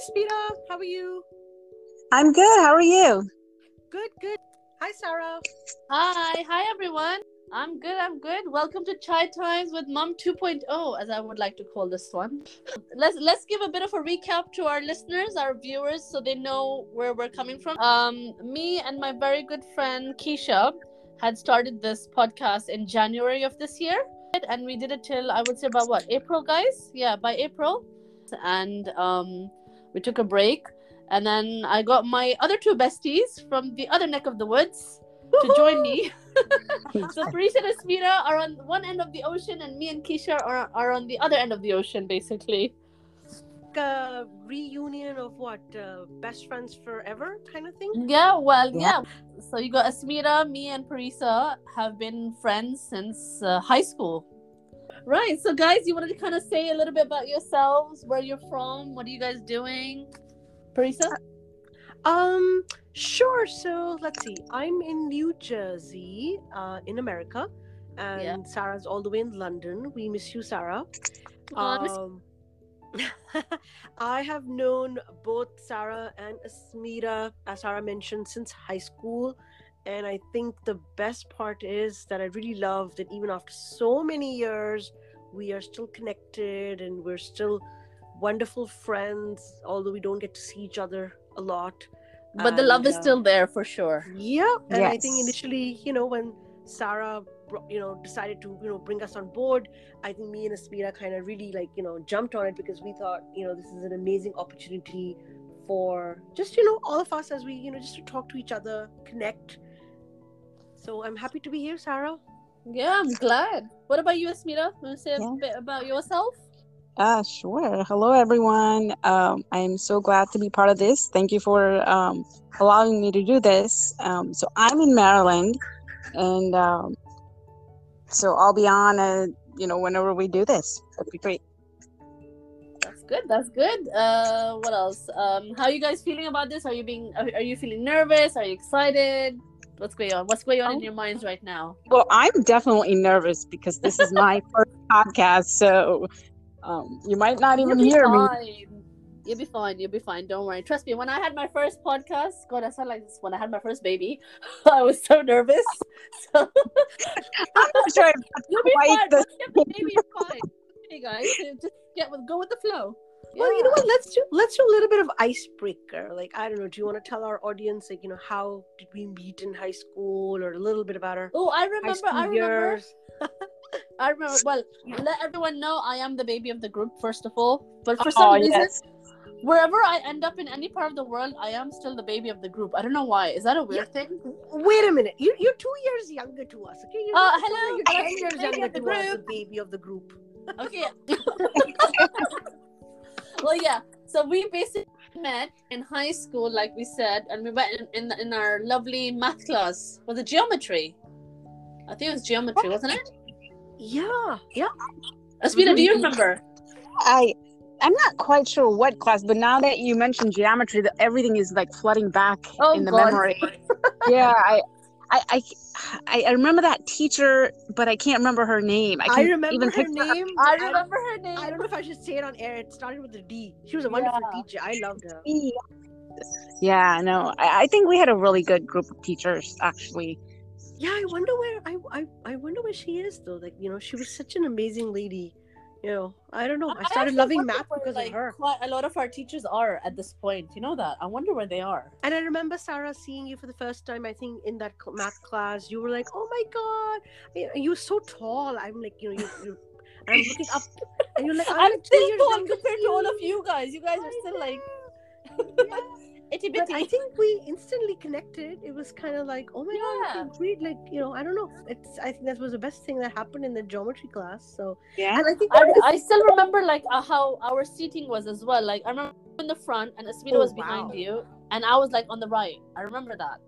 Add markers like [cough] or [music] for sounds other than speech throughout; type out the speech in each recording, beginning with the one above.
Smita. How are you? I'm good. How are you? Good, good. Hi, Sarah. Hi, hi everyone. I'm good. I'm good. Welcome to Chai Times with Mom 2.0, as I would like to call this one. Let's let's give a bit of a recap to our listeners, our viewers, so they know where we're coming from. Um, me and my very good friend Keisha had started this podcast in January of this year, and we did it till I would say about what April, guys? Yeah, by April, and um, we took a break, and then I got my other two besties from the other neck of the woods to join me. [laughs] so Parisa and Asmita are on one end of the ocean, and me and Keisha are, are on the other end of the ocean, basically. A reunion of what? Uh, best friends forever kind of thing? Yeah, well, yeah. So you got Asmita, me, and Parisa have been friends since uh, high school. Right. So, guys, you wanted to kind of say a little bit about yourselves, where you're from, what are you guys doing? Parisa? Um, sure. So let's see. I'm in New Jersey, uh, in America, and Yeah. Sarah's all the way in London. We miss you, Sarah. Oh, Um, [laughs] I have known both Sarah and Asmita, as Sarah mentioned, since high school. And I think the best part is that I really love that even after so many years, we are still connected and we're still wonderful friends, although we don't get to see each other a lot. but the love is uh, still there for sure. yeah, and I think initially, you know, when Sarah, you know, decided to, you know, bring us on board, I think me and Asmita kind of really like, you know, jumped on it because we thought, you know, this is an amazing opportunity for just, you know, all of us as we, you know, just to talk to each other, connect. So I'm happy to be here, Sarah. Yeah, I'm glad. What about you, Asmita? Want to say a bit about yourself? Ah, sure. Hello, everyone. Um, I'm so glad to be part of this. Thank you for um, allowing me to do this. Um, so I'm in Maryland, and um, so I'll be on, uh, you know, whenever we do this. That'd be great. That's good. That's good. Uh, what else? Um, how are you guys feeling about this? Are you being? Are, are you feeling nervous? Are you excited? What's going on? What's going on in Oh. your minds right now? Well, I'm definitely nervous because this is my [laughs] first podcast, so um, you might not even hear me. You'll be fine. You'll be fine. Don't worry. Trust me. When I had my first podcast, God, I sound like this. When I had my first baby, [laughs] I was so nervous. [laughs] So I'm not sure. if you'll be fine. the- have the baby, fine. Hey guys, just get with go with the flow. Well, you know what? Let's do let's do a little bit of icebreaker. Like I don't know. Do you want to tell our audience, like you know, how did we meet in high school, or a little bit about our Oh, I remember. school I remember. years? [laughs] I remember. Well, let everyone know I am the baby of the group first of all. But for some Oh, reason, yes. wherever I end up in any part of the world, I am still the baby of the group. I don't know why. Is that a weird thing? Wait a minute. You, you're two years younger to us, okay? You're Uh, hello, You're ten years younger of the to us, the baby of the group. Okay. [laughs] [laughs] well, yeah. So we basically met in high school, like we said, and we went in, in, in our lovely math class. Was it geometry? I think it was geometry, wasn't it? Yeah, yeah. Asmita, do you Mhm. remember? I I'm not quite sure what class, but now that you mentioned geometry, that everything is like flooding back Oh, in the God. memory. yeah, I, I, I, I, I remember that teacher, but I can't remember her name. I, I, can remember even her picture name. I remember her name. I, don't know if I should say it on air. It started with a D. She was a wonderful Yeah. teacher. I loved her. Yeah, no, I, I think we had a really good group of teachers, actually. Yeah, I wonder where I, I I wonder where she is though. Like you know, she was such an amazing lady. You know, I don't know. I started actually loving math because like, of her. Quite a lot of our teachers are at this point. You know that? I wonder where they are. And I remember Sarah seeing you for the first time. I think in that math class, you were like, "Oh my god, you- you're so tall." I'm like, you know, you. you I'm looking up, [laughs] and you're like, "I'm, I'm still tall compared to all of you." guys. You guys are still like know. [laughs] itty But. I think we instantly connected. It was kind of like, oh my god, Yeah. you can read like you know, I don't know. It's I think that was the best thing that happened in the geometry class. So Yeah. and I think I, was- I still remember like uh, how our seating was as well. Like I remember in the front and Asmita Oh, was behind wow. you and I was like on the right. I remember that.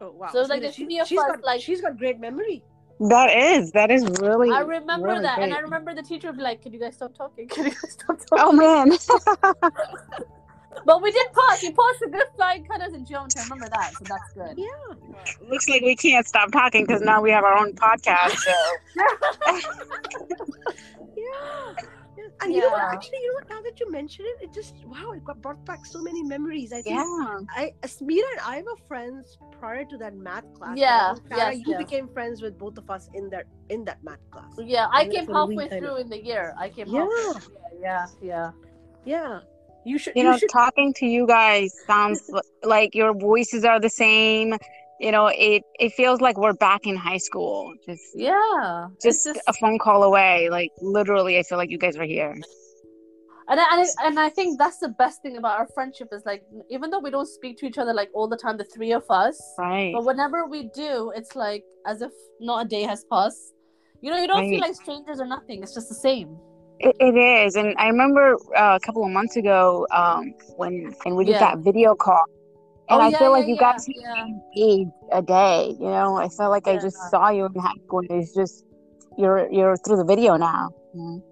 oh wow, so it was like Smita, the she, three of she's us, got like- she's got great memory. That is, that is really. I remember really that, and. I remember the teacher would be like, "Can you guys stop talking? Can you guys stop talking?" Oh man. [laughs] But we did pass. We passed a good flying colors in geometry. I remember that, so that's good. Yeah. Looks like we can't stop talking because now we have our own podcast. So Yeah. [laughs] Yeah. And you know what? Actually, you know what? Now that you mention it, it just wow, it got brought back so many memories. I think Yeah. I Asmita and I were friends prior to that math class. Yeah, I think, Sarah, yes, you yes. became friends with both of us in that in that math class. Yeah, I Yeah, came for a week, halfway I know. through in the year. I came Yeah. halfway. Yeah, yeah. Yeah, you should. You You, know, should. talking to you guys sounds [laughs] like your voices are the same. You know, it it feels like we're back in high school. Just Yeah. It's just a phone call away. Like literally, I feel like you guys are here. and I, and, I, and I think that's the best thing about our friendship is like even though we don't speak to each other like all the time the three of us Right. but whenever we do it's like as if not a day has passed you know you don't feel like strangers or nothing it's just the same It, it is, and I remember uh, a couple of months ago um, when when we did Yeah. that video call, and Oh, I yeah, feel like yeah, you guys age a day. You know, I felt like I just saw you in high school. and It's just you're you're through the video now. you know?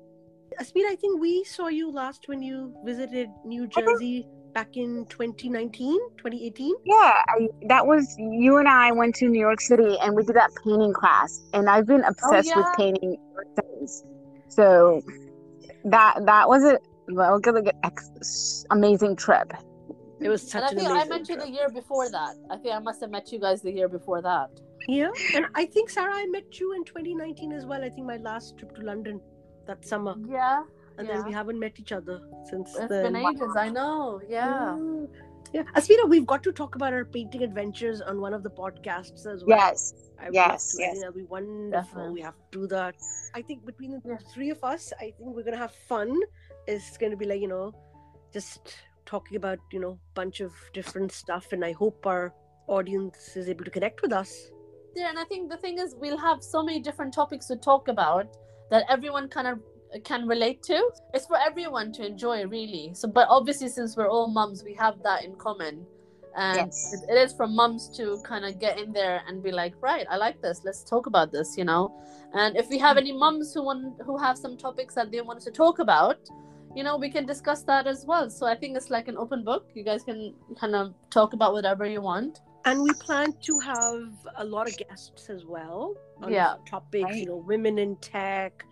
I think we saw you last when you visited New Jersey back in 2019, 2018. Yeah, I, that was you and I went to New York City and we did that painting class, and I've been obsessed with yeah. painting ever since. So that that was a that was like an ex- amazing trip. It was and such i think i amazing met you trip. the year before that i think i must have met you guys the year before that Yeah, and I think Sarah, I met you in 2019 as well. I think my last trip to London that summer, yeah and yeah. then we haven't met each other since it's then. been ages i know yeah Yeah. Yeah, Asmita, we've got to talk about our painting adventures on one of the podcasts as well. Yes, I yes, love yes. think that'll be wonderful. Definitely. We have to do that. I think between the Yeah. three of us, I think we're gonna have fun. It's gonna be like you know, just talking about you know bunch of different stuff, and I hope our audience is able to connect with us. Yeah, and I think the thing is, we'll have so many different topics to talk about that everyone kind of can relate to. It's for everyone to enjoy, really. So, but obviously, since we're all mums, we have that in common, and Yes. it, it is for mums to kind of get in there and be like, right, I like this. Let's talk about this, you know. And if we have any mums who want who have some topics that they want to talk about, you know, we can discuss that as well. So I think it's like an open book. You guys can kind of talk about whatever you want. And we plan to have a lot of guests as well on Yeah. topics, Right. you know, women in tech,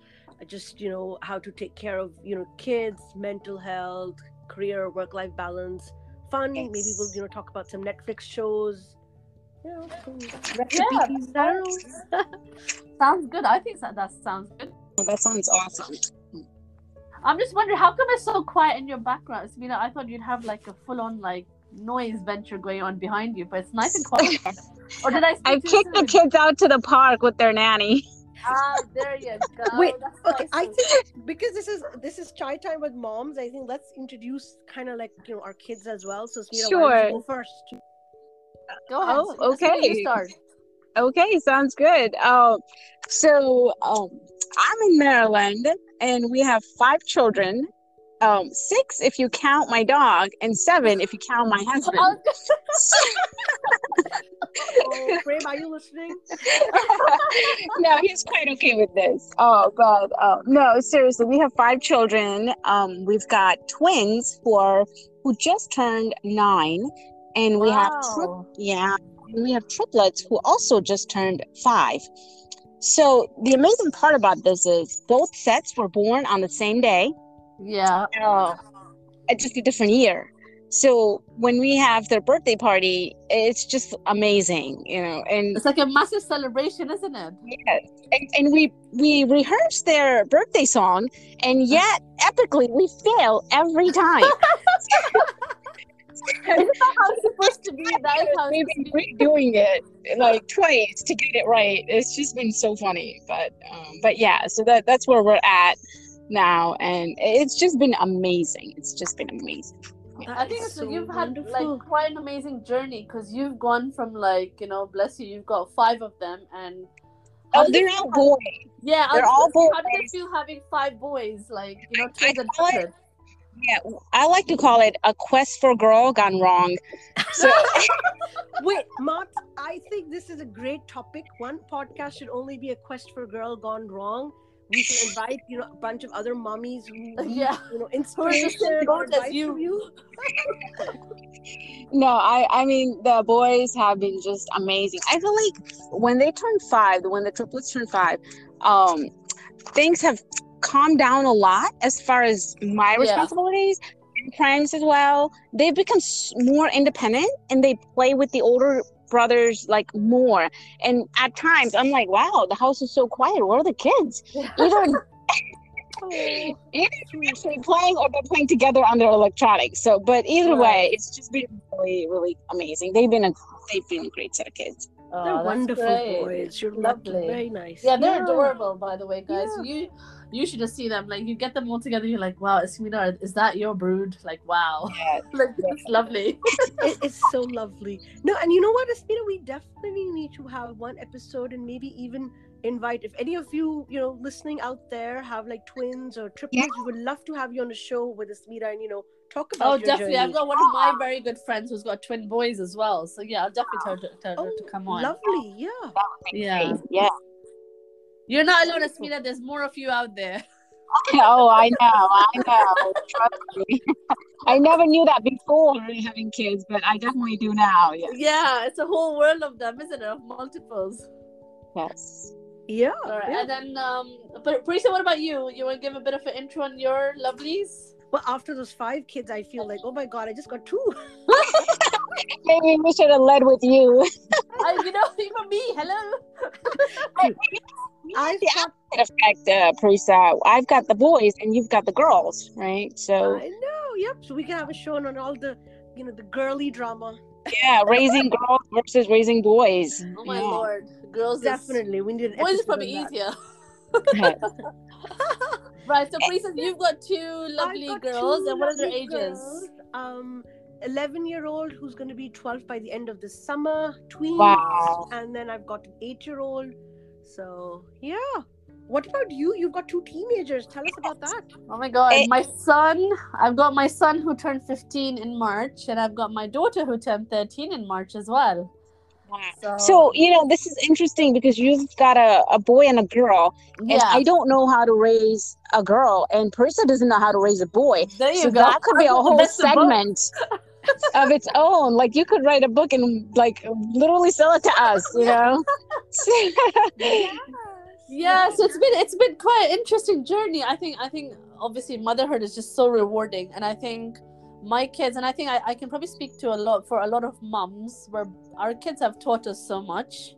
just you know how to take care of you know kids, mental health, career, work-life balance, fun. Maybe we'll you know talk about some Netflix shows. You know, some Yeah, recipes. I don't know. [laughs] Sounds good. I think that, that sounds good. Oh, that sounds awesome. I'm just wondering how come it's so quiet in your background? I mean, I thought you'd have like a full-on like noise venture going on behind you, but it's nice and quiet. [laughs] or did i i've kicked the kids out to the park with their nanny. [laughs] Ah, there you go. Wait, That's Okay, I think because this is this is chai time with moms, I think let's introduce kind of like you know our kids as well. So Smita, Sure. go first? Go ahead. Oh, Smita, Smita, okay. You start. Okay, sounds good. Um, so um, I'm in Maryland, and we have five children. Um, six if you count my dog, and seven if you count my husband. [laughs] Oh, [laughs] Oh, are you listening? [laughs] no, he's quite okay with this. Oh, God, uh, no, seriously, we have five children. Um, we've got twins who are who just turned nine, and we have tri- yeah, and we have triplets who also just turned five. So the amazing part about this is both sets were born on the same day, Yeah. uh, at just a different year. So when we have their birthday party, it's just amazing, you know. And It's like a massive celebration, isn't it? Yes. And, and we we rehearse their birthday song, and yet epically we fail every time. [laughs] [laughs] That how it's supposed to be? That is how We've it's been redoing it like twice to get it right. It's just been so funny, but um, but yeah. So that that's where we're at now, and it's just been amazing. It's just been amazing. I think it's, you've had like quite an amazing journey because you've gone from like you know, bless you, you've got five of them, and Oh, they're feel all having- boys. Yeah, I they're all gonna How did boys. it feel having five boys? Like you know, I twins and call it- Yeah, I like to call it a quest for girl gone wrong. So [laughs] Wait, Mott, I think this is a great topic. One podcast should only be a quest for girl gone wrong. We can invite, you know, a bunch of other mummies who, [laughs] Yeah. you know, same inspiration boat or as advice you. you. [laughs] no, I I mean the boys have been just amazing. I feel like when they turn five, when the triplets turn five, um, things have calmed down a lot as far as my responsibilities and crimes as well. They've become more independent and they play with the older brothers like more. And at times, I'm like, wow, the house is so quiet. Where are the kids? [laughs] Either Oh, [laughs] either they're actually playing or they're playing together on their electronics. So, but either way, it's just been really, really amazing. They've been a they've been a great set of kids. Oh, they're wonderful great. boys. You're lucky. Lovely. Very nice. Yeah, they're adorable, by the way, guys. Yeah. You you should just see them. Like you get them all together, you're like, wow, Asmita, is that your brood? Like, wow. Yeah. [laughs] like it's lovely. it, it's so lovely. No, and you know what, Asmita, we definitely need to have one episode and maybe even invite if any of you, you know, listening out there have like twins or triplets, we would love to have you on the show with Asmita and you know talk about Oh, your definitely. journey. I've got one of my very good friends who's got twin boys as well. So yeah, I'll definitely tell her, tell her Oh, to come on. lovely, yeah. Yeah. Yeah. You're not alone, Asmita. There's more of you out there. [laughs] Oh, I know, I know. Trust me. [laughs] I never knew that before having kids, but I definitely do now. Yes. Yeah, it's a whole world of them, isn't it? Of multiples. Yes. Yeah. All right. yeah. And then, um, but Parisa, what about you? You want to give a bit of an intro on your lovelies? Well, after those five kids, I feel like, oh my god, I just got two. [laughs] Maybe we should have led with you. I, you know, even me. Hello. I've the got, opposite effect, uh, Parisa. I've got the boys and you've got the girls, right? So I know, yep. So we can have a show on all the, you know, the girly drama. yeah, raising girls versus raising boys. Oh my Yeah. lord, girls is- Definitely, we need an Boys is probably easier. [laughs] Right. So, [laughs] Parisa, you've got two lovely got girls, two and what are their ages? girls. Um, 11 year old who's going to be 12 by the end of the summer, twins. Wow. And then I've got an eight year old. So, yeah. What about you? You've got two teenagers. Tell us about that. Oh my god, Eh. my son! I've got my son who turned 15 in March, and I've got my daughter who turned 13 in March as well. So, So, you know, this is interesting because you've got a, a boy and a girl, and yeah, I don't know how to raise a girl, and Parisa doesn't know how to raise a boy. there you So go. that could be a [laughs] whole That's the segment [laughs] of its own. Like you could write a book and like literally sell it to us, you know? [laughs] yeah so it's been it's been quite an interesting journey i think i think obviously motherhood is just so rewarding and i think my kids and i think i, I can probably speak to a lot for a lot of mums where our kids have taught us so much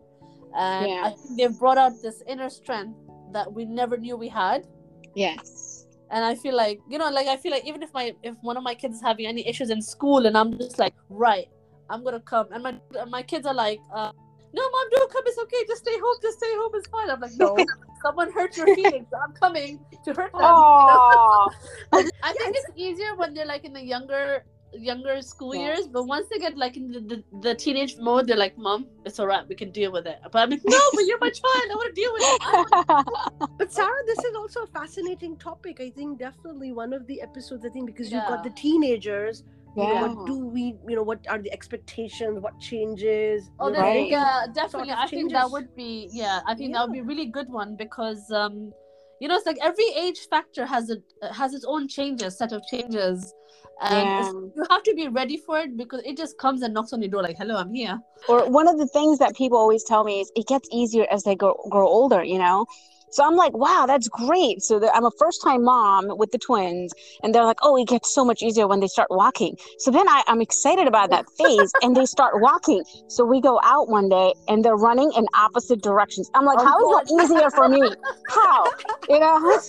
and i think they've brought out this inner strength that we never knew we had yes. And i feel like you know like i feel like even if my if one of my kids is having any issues in school and i'm just like right i'm gonna come. And my my kids are like uh, no mom don't come. It's okay. Just stay home. Just stay home. It's fine. I'm like no. [laughs] Someone hurt your feelings. I'm coming to hurt them. [laughs] You know? I think it's easier when they're like in the younger younger school Yeah. years but once they get like in the, the, the teenage mode they're like mom it's all right we can deal with it but i'm like no but you're my child i want to deal with it [laughs] But Sarah, this is also a fascinating topic. I think definitely one of the episodes. I think because you've got the teenagers. You know, Yeah. what do we? You know, what are the expectations? What changes? Oh, know, Right. yeah, definitely. of I think that would be, yeah, I think that would be a really good one because, um, you know, it's like every age factor has a has its own changes, set of changes, and it's- you have to be ready for it because it just comes and knocks on your door like, "Hello, I'm here." or one of the things that people always tell me is it gets easier as they grow, grow older, you know? So I'm like, wow, that's great. So I'm a first time mom with the twins, and they're like, oh, it gets so much easier when they start walking. So then I, I'm excited about that phase, and they start walking. So we go out one day, and they're running in opposite directions. I'm like, Oh, how is that easier for me? How? You know?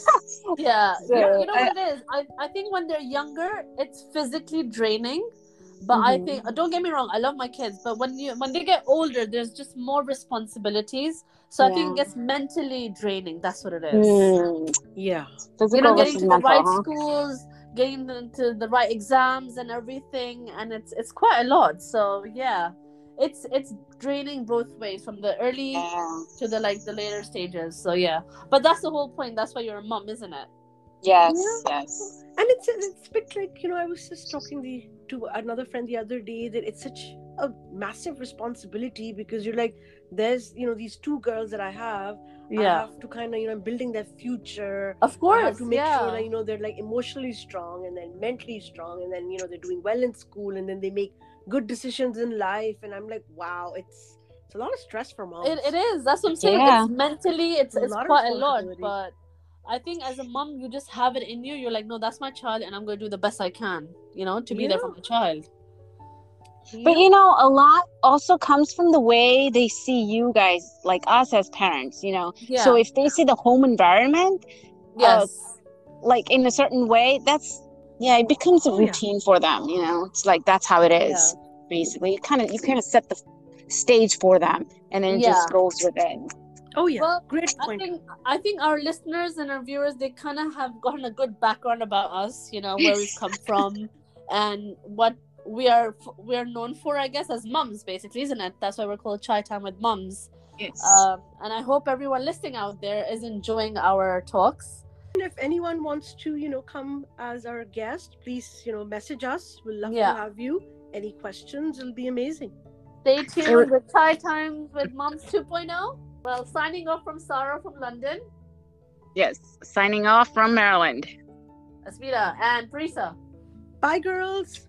Yeah, [laughs] So, you, you know I- what it is. I, I think when they're younger, it's physically draining. But I Mhm. think don't get me wrong, I love my kids, but when you when they get older, there's just more responsibilities. So I think Yeah. it gets mentally draining. That's what it is. Hmm. Yeah. Physical you know, getting to the mental, right huh? schools, getting into the right exams and everything, and it's it's quite a lot. So yeah, it's it's draining both ways from the early Yeah. to the like the later stages. So yeah, but that's the whole point. That's why you're a mom, isn't it? Yes, Yeah. yes. and it's it's a bit like you know i was just talking the, to another friend the other day that it's such a massive responsibility because you're like there's you know these two girls that i have i have to kind of you know I'm building their future of I course. have to make yeah. sure that you know they're like emotionally strong and then mentally strong and then you know they're doing well in school and then they make good decisions in life and i'm like wow it's it's a lot of stress for moms It, it is. That's what I'm saying. Yeah. It's mentally, it's A it's lot quite a lot. But I think as a mom, you just have it in you. You're like, no, that's my child, and I'm going to do the best I can, you know, to be there for my child. But you know, a lot also comes from the way they see you guys, like us as parents, you know. Yeah. So if they see the home environment uh, yes. like in a certain way, that's yeah, it becomes a Oh, yeah. routine for them, you know. It's like that's how it is, basically. You kind of you kind of set the stage for them and then it Yeah. just goes with it. Oh yeah, Well, great I think I think our listeners and our viewers they kind of have gotten a good background about us, you know, where we've come from [laughs] and what we are we are known for, I guess, as mums, basically, isn't it? That's why we're called Chai Time with Mums. Yes. Um, and I hope everyone listening out there is enjoying our talks. And if anyone wants to, you know, come as our guest, please, you know, message us. We'll love Yeah. to have you. Any questions? It'll be amazing. Stay tuned with Chai Time with Mums 2.0. Well, signing off from Sarah from London, yes. Signing off from Maryland. Asmita, and Parisa. Bye, girls.